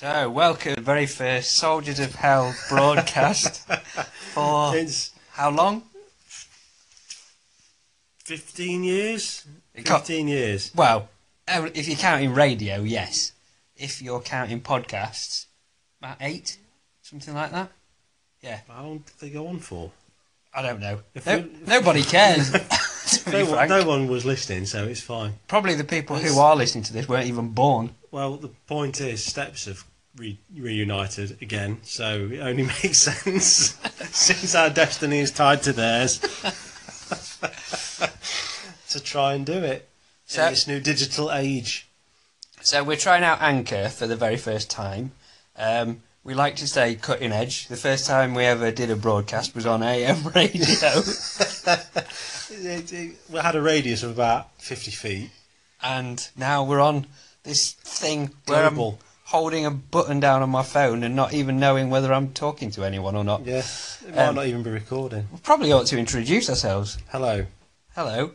So, welcome to the very first Soldiers of Hell broadcast for It's how long? 15 years? It can't- 15 years. Well, uh, if you're counting radio, yes. If you're counting podcasts, about eight, something like that. Yeah. How long did they go on for? I don't know. If No, nobody cares. to be No one, frank. no one was listening, so it's fine. Probably the people who are listening to this weren't even born. Well, the point is, Steps have re- reunited again, so it only makes sense since our destiny is tied to theirs to try and do it So- in this new digital age. So we're trying out Anchor for the very first time. Um, we like to say cutting edge. The first time we ever did a broadcast was on AM radio. We had a radius of about 50 feet. and now we're on this thing where I'm holding a button down on my phone and not even knowing whether I'm talking to anyone or not. Yeah, it might Um, not even be recording. We probably ought to introduce ourselves. Hello, Hello,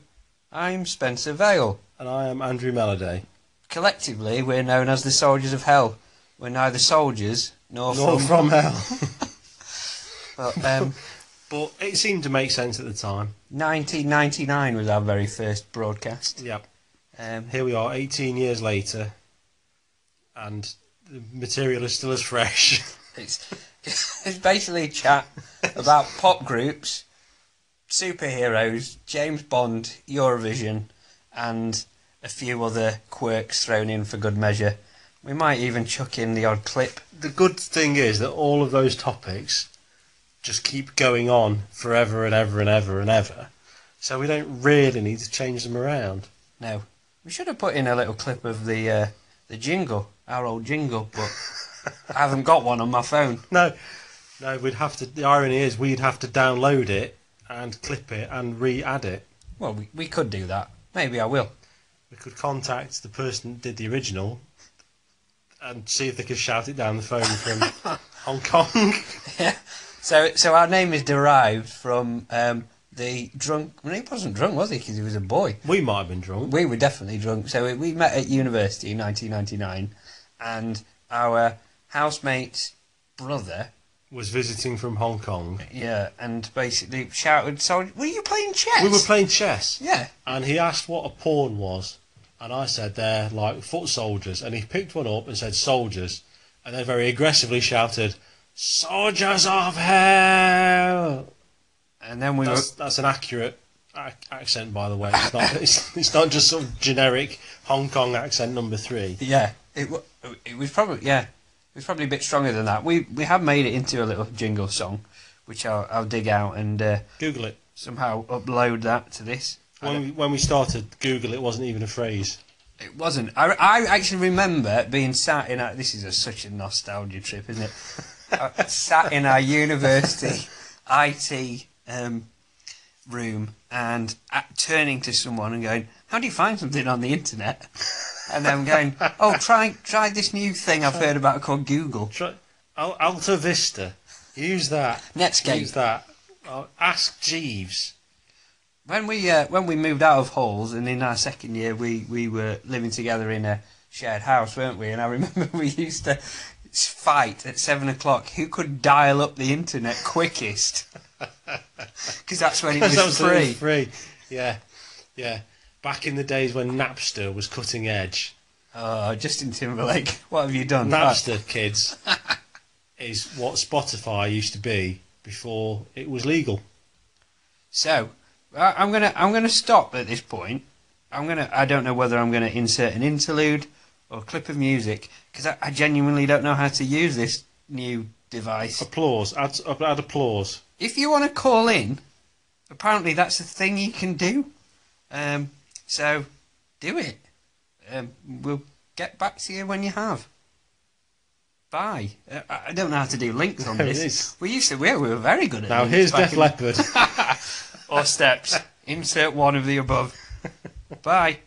I'm Spencer Vale. and I am Andrew Meloday. Collectively, we're known as the Soldiers of Hell. We're neither soldiers nor Nor from. from hell. But, um, But it seemed to make sense at the time. 1999 was our very first broadcast. Yep. Um, Here we are, 18 years later, and the material is still as fresh. It's it's basically a chat about pop groups, superheroes, James Bond, Eurovision, and a few other quirks thrown in for good measure. We might even chuck in the odd clip. the good thing is that all of those topics just keep going on forever and ever and ever and ever. So we don't really need to change them around. No, we should have put in a little clip of the uh, the jingle, our old jingle, but I haven't got one on my phone. No, no, we'd have to. The irony is, we'd have to download it and clip it and re-add it. Well, we, we could do that. Maybe I will. We could contact the person that did the original and see if they could shout it down the phone from Hong Kong. Yeah. So, so our name is derived from um, the drunk. Well, he wasn't drunk, was he? Because he was a boy. We might have been drunk. We were definitely drunk. So we, we met at university in 1999, and our housemate's brother, Was visiting from Hong Kong. yeah, and basically shouted, "So, were you playing chess?" We were playing chess, Yeah. and he asked what a pawn was, and I said they're like foot soldiers, and he picked one up and said soldiers, and then very aggressively shouted, "Soldiers of hell!" And then we That's, that's an accurate accent, by the way. It's not. It's, it's not just some generic Hong Kong accent number three. yeah, it it was probably yeah, it was probably a bit stronger than that. We we have made it into a little jingle song, which I'll I'll dig out and uh, Google it. somehow upload that to this. When we, when we started Google, it wasn't even a phrase. It wasn't. I, I actually remember being sat in. A, this is a, such a nostalgia trip, isn't it? Sat in our university IT um, room and uh, turning to someone and going, "How do you find something on the internet?" And then going, "Oh, try try this new thing I've heard about called Google Try, Al- Alta Vista. Use that. Netscape." Use that. Uh, ask Jeeves. When we uh, when we moved out of halls and in our second year we, we were living together in a shared house, weren't we? And I remember we used to fight at seven o'clock who could dial up the internet quickest because that's when it was was free. free. Yeah, yeah. Back in the days when Napster was cutting edge. Oh, Justin Timberlake, what have you done? Right. Napster, kids, is what Spotify used to be before it was legal. So I'm gonna I'm gonna stop at this point. I'm gonna I don't know whether I'm gonna insert an interlude or clip of music because I, I genuinely don't know how to use this new device. Applause. Add, add applause. if you want to call in, apparently that's a thing you can do. Um, so do it. Um, we'll get back to you when you have. Bye. Uh, I don't know how to do links on There this. is. We used to. We we were very good at Now here's Def in- Leppard. or steps. Insert one of the above. Bye.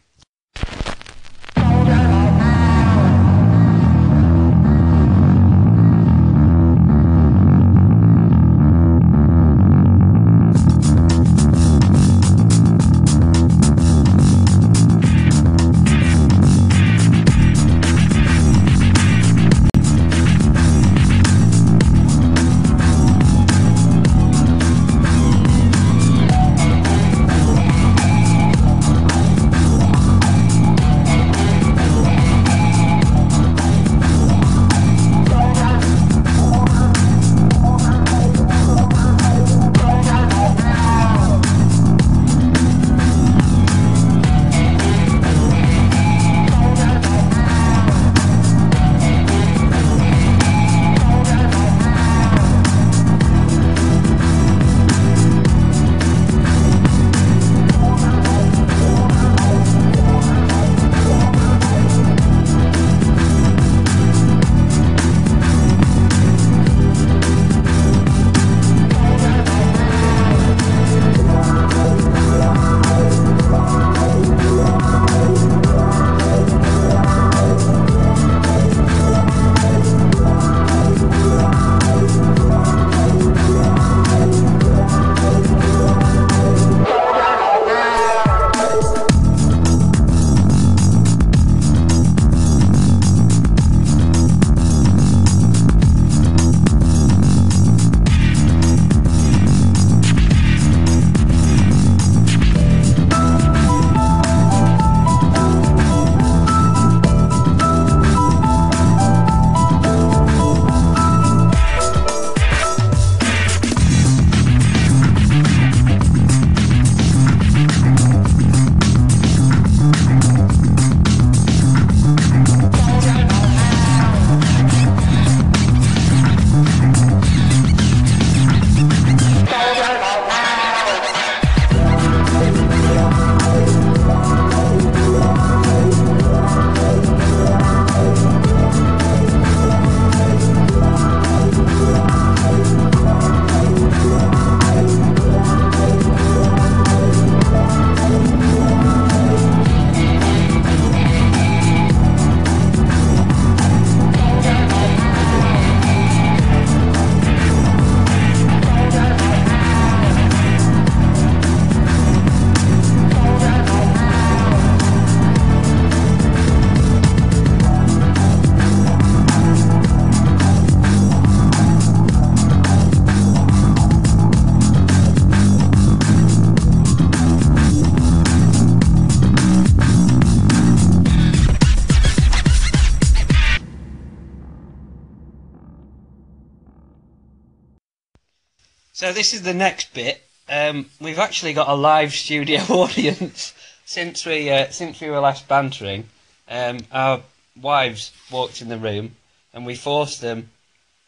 So this is the next bit. Um, we've actually got a live studio audience since we uh, since we were last bantering. Um, our wives walked in the room, and we forced them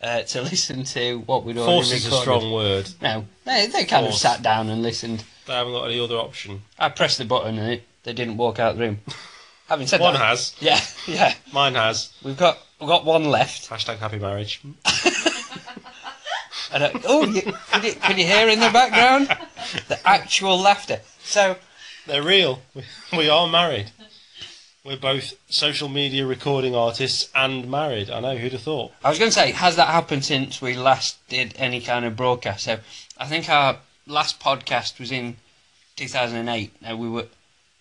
uh, to listen to what we'd already Force is a recorded. strong word. No, they they kind Force. of sat down and listened. They haven't got any other option. I pressed the button and it, they didn't walk out the room. Having said that One that, has. yeah, yeah, Mine has. we've got we've got one left. Hashtag happy marriage. And, uh, oh, you, can, you, can you hear in the background the actual laughter? So They're real. We- We are married. We're both social media recording artists and married. I know, who'd have thought? I was going to say, has that happened since we last did any kind of broadcast? So I think our last podcast was in 2008. Now we were,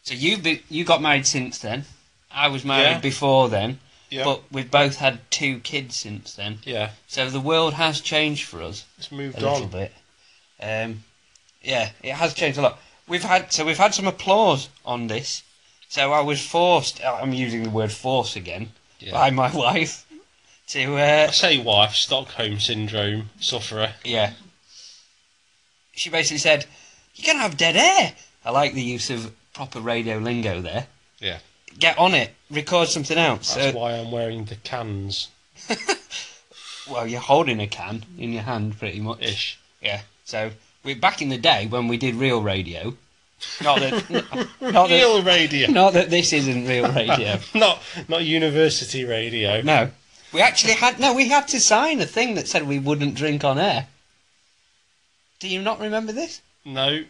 so you you got married since then. I was married Yeah. before then, Yeah. but we've both had two kids since then. yeah, So the world has changed for us it's moved on. a little bit. Um, yeah, it has changed a lot. We've had so we've had some applause on this. So I was forced. I'm using the word force again Yeah. by my wife to I uh, say wife, Stockholm syndrome sufferer. Yeah. She basically said, You're to have dead air. I like the use of proper radio lingo there. Yeah. Get on it. Record something else. That's So, why I'm wearing the cans well, you're holding a can in your hand pretty much. ish. Yeah. So, we back in the day when we did real radio. Not that, not Real radio. not that this isn't real radio. not not university radio. No. We actually had, no, we had to sign a thing that said we wouldn't drink on air. Do you not remember this? No.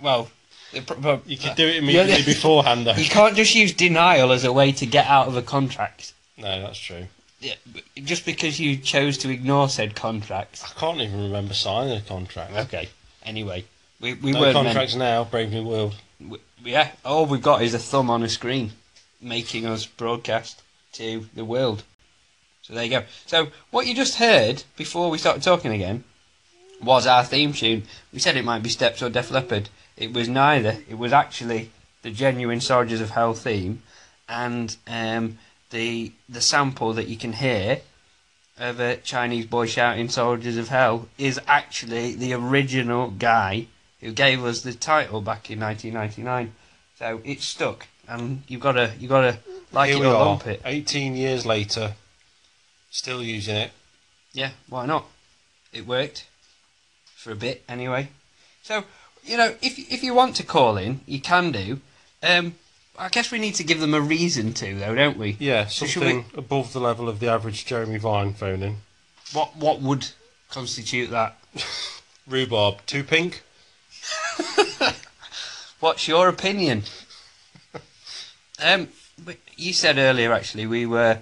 Well, it pro- pro- You could do it immediately beforehand though. You can't just use denial as a way to get out of a contract. No, that's true. Yeah, just because you chose to ignore said contract. I can't even remember signing a contract. Okay. Anyway, we we no weren't contracts now, Brave New World. We, yeah, all we've got is a thumb on a screen, making us broadcast to the world. So there you go. So what you just heard before we started talking again was our theme tune. We said it might be Steps or Def Leppard. It was neither. It was actually the genuine Soldiers of Hell theme, and um, the the sample that you can hear of a Chinese boy shouting "Soldiers of Hell" is actually the original guy who gave us the title back in 1999. So it stuck, and you've got to you got to like Here it or are, lump it. 18 years later, still using it. Yeah, why not? It worked for a bit anyway. So you know, if if you want to call in, you can do. Um, I guess we need to give them a reason to, though, don't we? Yeah, So should something above the level of the average Jeremy Vine phoning. What what would constitute that? Rhubarb, too pink? What's your opinion? um, you said earlier actually we were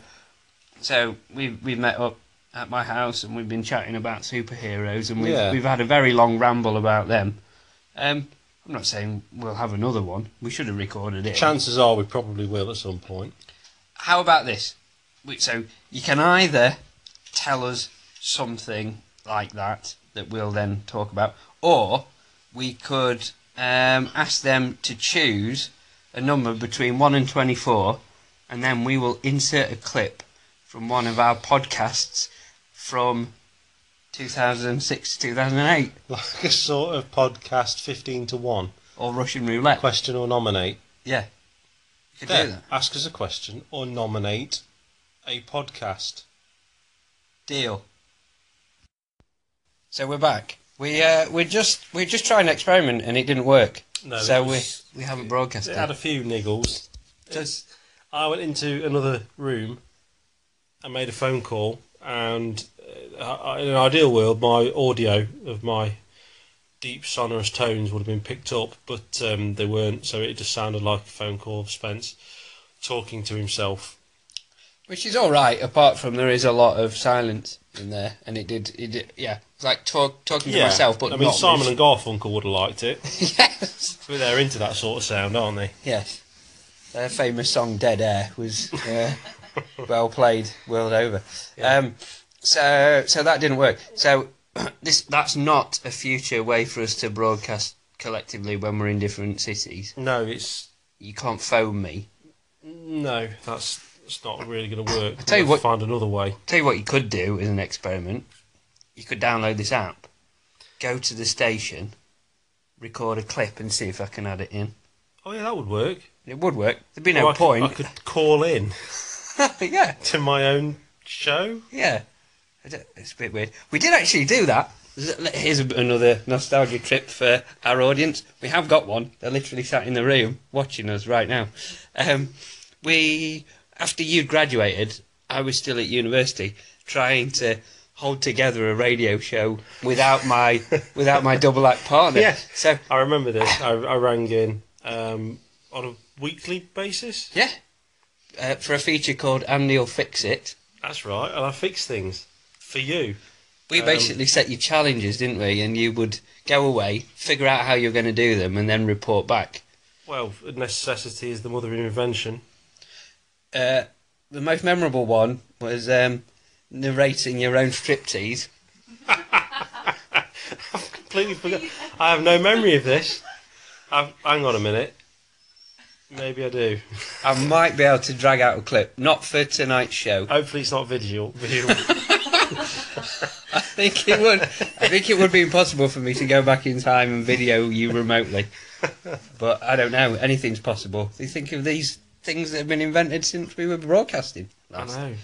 so we we met up at my house and we've been chatting about superheroes and we've Yeah. we've had a very long ramble about them. Um, I'm not saying we'll have another one. We should have recorded it. Chances are we probably will at some point. How about this? We- So you can either tell us something like that that we'll then talk about, or we could um, ask them to choose a number between one and twenty-four, and then we will insert a clip from one of our podcasts from 2006 to 2008, Like a sort of podcast 15 to 1. or Russian roulette. Question or nominate. Yeah, you could do that. ask us a question or nominate a podcast. Deal. So we're back. We uh, we're just we're just trying an experiment and it didn't work. No, so it was- we we haven't broadcast It had a few niggles. Just I went into another room and made a phone call, and in an ideal world, my audio of my deep sonorous tones would have been picked up, but um, they weren't. So it just sounded like a phone call of Spence talking to himself. which is all right. Apart from there is a lot of silence in there, and it did it did yeah. It's like talk talking to myself, but I mean Simon and Garfunkel would have liked it. yes, But they're into that sort of sound, aren't they? yes. Their famous song "Dead Air" was uh, well played world over. Yeah. Um, so so that didn't work. So this that's not a future way for us to broadcast collectively when we're in different cities. No, it's You can't phone me. no. That's it's not really going to work. I tell you what- find another way. Tell you what you could do as an experiment. you could download this app, go to the station, record a clip, and see if I can add it in. Oh yeah, that would work. It would work. There'd be Or no I could- point. I could call in yeah, to my own show. yeah. I don't- It's a bit weird. We did actually do that. Here's another nostalgia trip for our audience. We have got one. They're literally sat in the room watching us right now. Um, we, after you graduated, I was still at university trying to hold together a radio show without my without my double act partner. Yeah. So I remember this. I, I rang in um, on a weekly basis. yeah, uh, for a feature called Andy'll Fix It. That's right, and I fixed things for you. We Um, basically set you challenges, didn't we? And you would go away, figure out how you're going to do them, and then report back. Well, necessity is the mother of invention. Uh, the most memorable one was um, narrating your own striptease. I've Completely forgot. I have no memory of this. I've, hang on a minute. Maybe I do. I might be able to drag out a clip, not for tonight's show. Hopefully, it's not visual. Visual. I think it would. I think it would be impossible for me to go back in time and video you remotely. But I don't know. Anything's possible. You think of these things that have been invented since we were broadcasting? I last? know.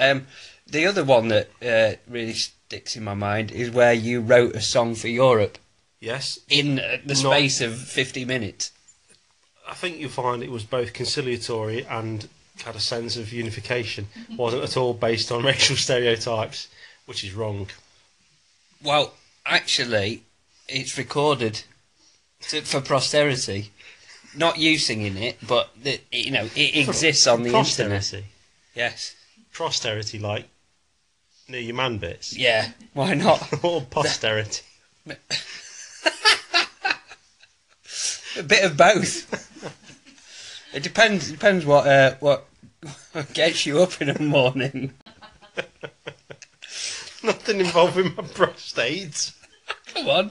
Um, the other one that uh, really sticks in my mind is where you wrote a song for Europe Yes, in uh, the Not- space of 50 minutes. I think you'll find it was both conciliatory and had a sense of unification. wasn't at all based on racial stereotypes, which is wrong. Well, actually, it's recorded to, for posterity. Not you singing it, but the, you know it exists on the internet. Posterity. Yes. Posterity, like near your man bits. Yeah. Why not? or posterity. a bit of both. it depends. Depends what uh, what gets you up in the morning. Nothing involving my prostate. Come on.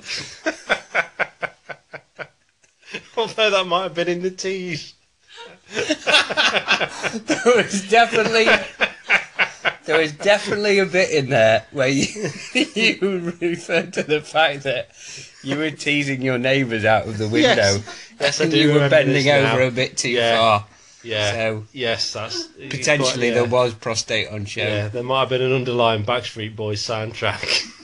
Although that might have been in the teas. there was definitely there was definitely a bit in there where you you referred to the fact that you were teasing your neighbours out of the window. Yes. Yes, I and do You were bending now. over a bit too Yeah. far. Yeah. So yes, that's potentially yeah. there was prostate on show. Yeah, there might have been an underlying Backstreet Boys soundtrack.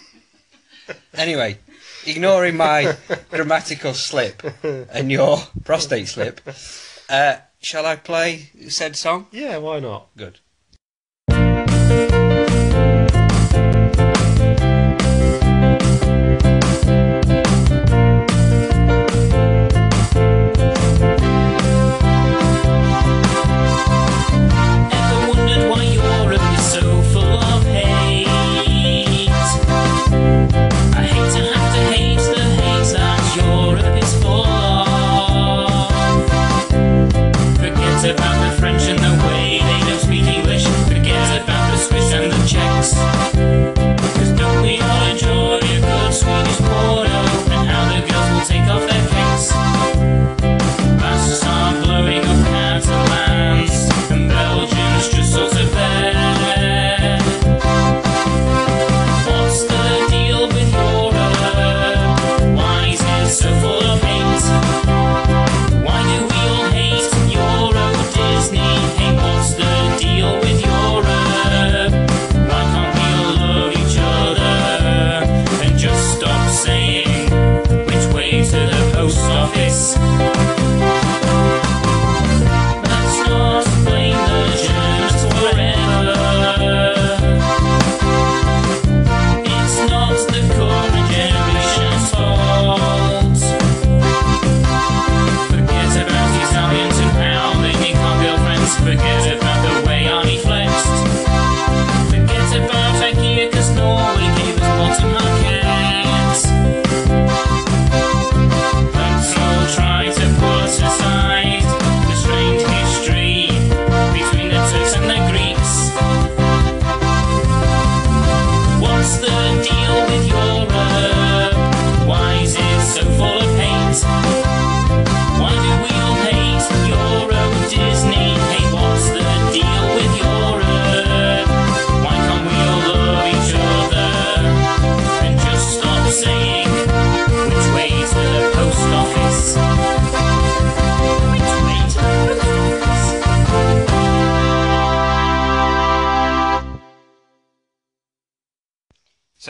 Anyway, ignoring my grammatical slip and your prostate slip, uh, shall I play said song? yeah, why not? Good.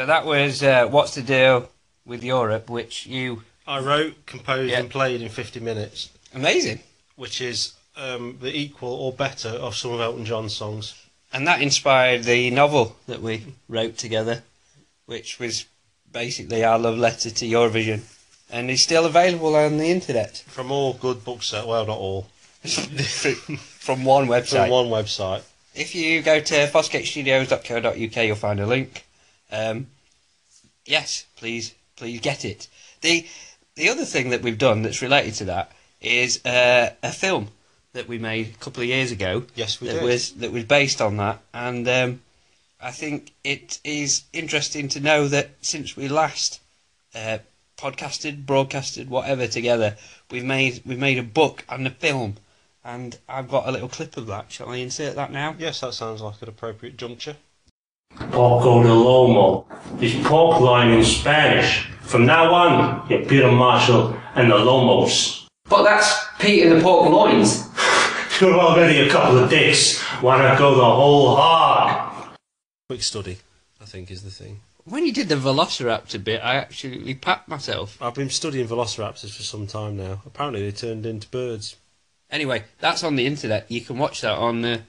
So that was uh, What's the Deal with Europe, which you. I wrote, composed, Yeah. and played in 50 minutes, Amazing. which is um, the equal or better of some of Elton John's songs. And that inspired the novel that we wrote together, which was basically our love letter to Eurovision. And is still available on the internet From all good booksellers, well, not all, from one website. from one website. if you go to fosgatestudios.co.uk, you'll find a link. Um, yes, please, please get it. the The other thing that we've done that's related to that is uh, a film that we made a couple of years ago. Yes, we that did. was that was based on that, and um, I think it is interesting to know that since we last uh, podcasted, broadcasted, whatever together, we've made we've made a book and a film. And I've got a little clip of that. Shall I insert that now? Yes, that sounds like an appropriate juncture. Porco de Lomo is pork loin in Spanish. From now on, you're Peter Marshall and the Lomos. But that's Peter in the Pork Loins. You're already a couple of dicks. Wanna go the whole hog? Quick study, I think, is the thing. When you did the Velociraptor bit, I actually packed myself. I've been studying velociraptors for some time now. Apparently, they turned into birds. Anyway, that's on the internet. You can watch that on uh,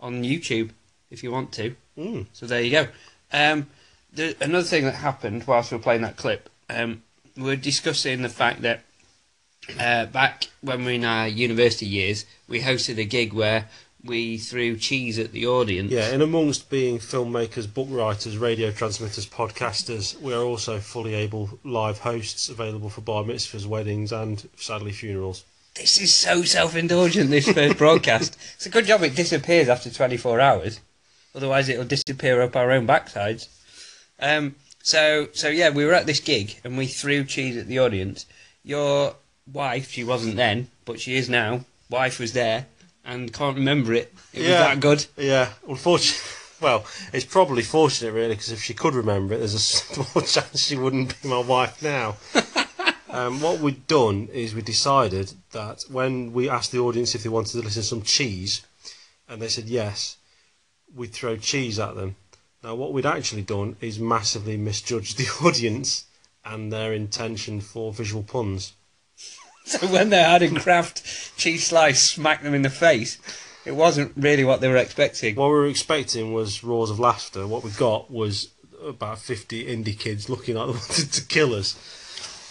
on YouTube if you want to. Mm. So there you go. Um, the, another thing that happened whilst we were playing that clip, um, we were discussing the fact that uh, back when we were in our university years, we hosted a gig where we threw cheese at the audience. Yeah, in amongst being filmmakers, book writers, radio transmitters, podcasters, we are also fully able live hosts available for bar mitzvahs, weddings, and sadly funerals. This is so self-indulgent. This first broadcast. It's a good job it disappears after 24 hours. Otherwise, it'll disappear up our own backsides. Um. So so yeah, we were at this gig and we threw cheese at the audience. Your wife, she wasn't then, but she is now. Wife was there and can't remember it. It was Yeah. that good. Yeah, unfortunately, well, it's probably fortunate really because if she could remember it, there's a small chance she wouldn't be my wife now. um, what we'd done is we decided that when we asked the audience if they wanted to listen to some cheese, and they said yes, we'd throw cheese at them. Now, what we'd actually done is massively misjudged the audience and their intention for visual puns. So when they had a Kraft cheese slice smack them in the face, it wasn't really what they were expecting. What we were expecting was roars of laughter. What we got was about 50 indie kids looking like they wanted to kill us.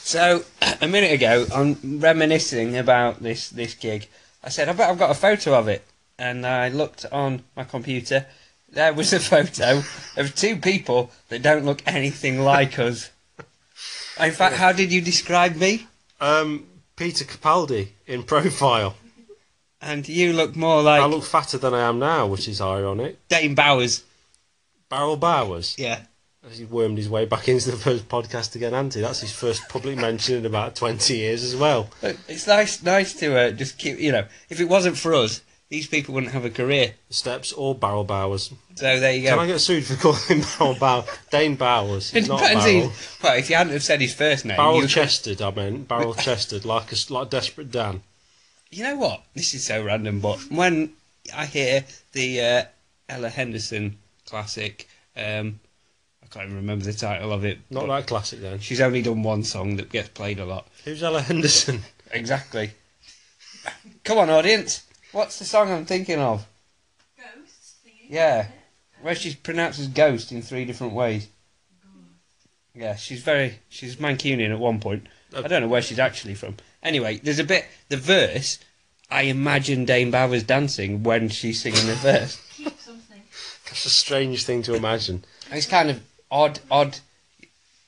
So a minute ago, I'm reminiscing about this this gig. I said, "I bet I've got a photo of it," and I looked on my computer. There was a photo of two people that don't look anything like us. In fact, how did you describe me? Um, Peter Capaldi in profile. And you look more like I look fatter than I am now, which is ironic. Dane Bowers. Barrel Bowers. Yeah. He wormed his way back into the first podcast again, Auntie. That's his first public mention in about 20 years as well. It's nice, nice to uh, just keep. You know, if it wasn't for us, these people wouldn't have a career. Steps or Barrel Bowers. So there you go. Can I get sued for calling him Barrel Bowers? Dane Bowers. He's not. Barrel. Well, if you hadn't have said his first name, Barrel chested, I meant. Barrel chested, like a like Desperate Dan. you know what? This is so random, but when I hear the uh, Ella Henderson classic, um, I can't even remember the title of it. Not that classic then. She's only done one song that gets played a lot. Who's Ella Henderson? Exactly. Come on, audience. What's the song I'm thinking of? Ghosts thingy. Yeah, where she pronounces ghost in three different ways. Yeah, she's very she's Mancunian at one point. I don't know where she's actually from. Anyway, there's a bit the verse. I imagine Dane Bowers dancing when she's singing the verse. Keep something. That's a strange thing to imagine. It's kind of odd, odd.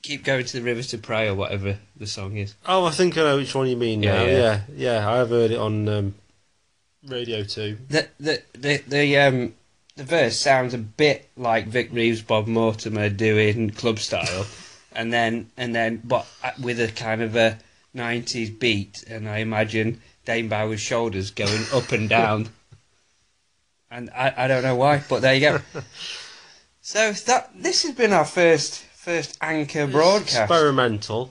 Keep going to the river to pray or whatever the song is. Oh, I think I know which one you mean Yeah, now. yeah. Yeah, yeah, I have heard it on um, radio Two. The the the the um the verse sounds a bit like Vic Reeves, Bob Mortimer doing club style, and then and then but uh, with a kind of a '90s beat, and I imagine Dane Bowers' shoulders going up and down, and I I don't know why, but there you go. so that this has been our first first anchor broadcast. Experimental.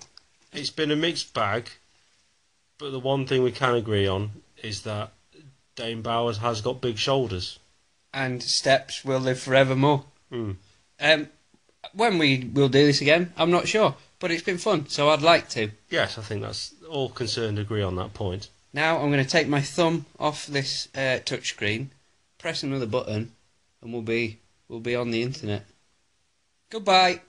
It's been a mixed bag, but the one thing we can agree on is that Dane Bowers has got big shoulders. and steps will live forevermore. Mm. Um, when we will do this again, I'm not sure, but it's been fun, so I'd like to. Yes, I think that's all concerned agree on that point. Now I'm going to take my thumb off this uh, touchscreen, press another button, and we'll be we'll be on the internet. Goodbye.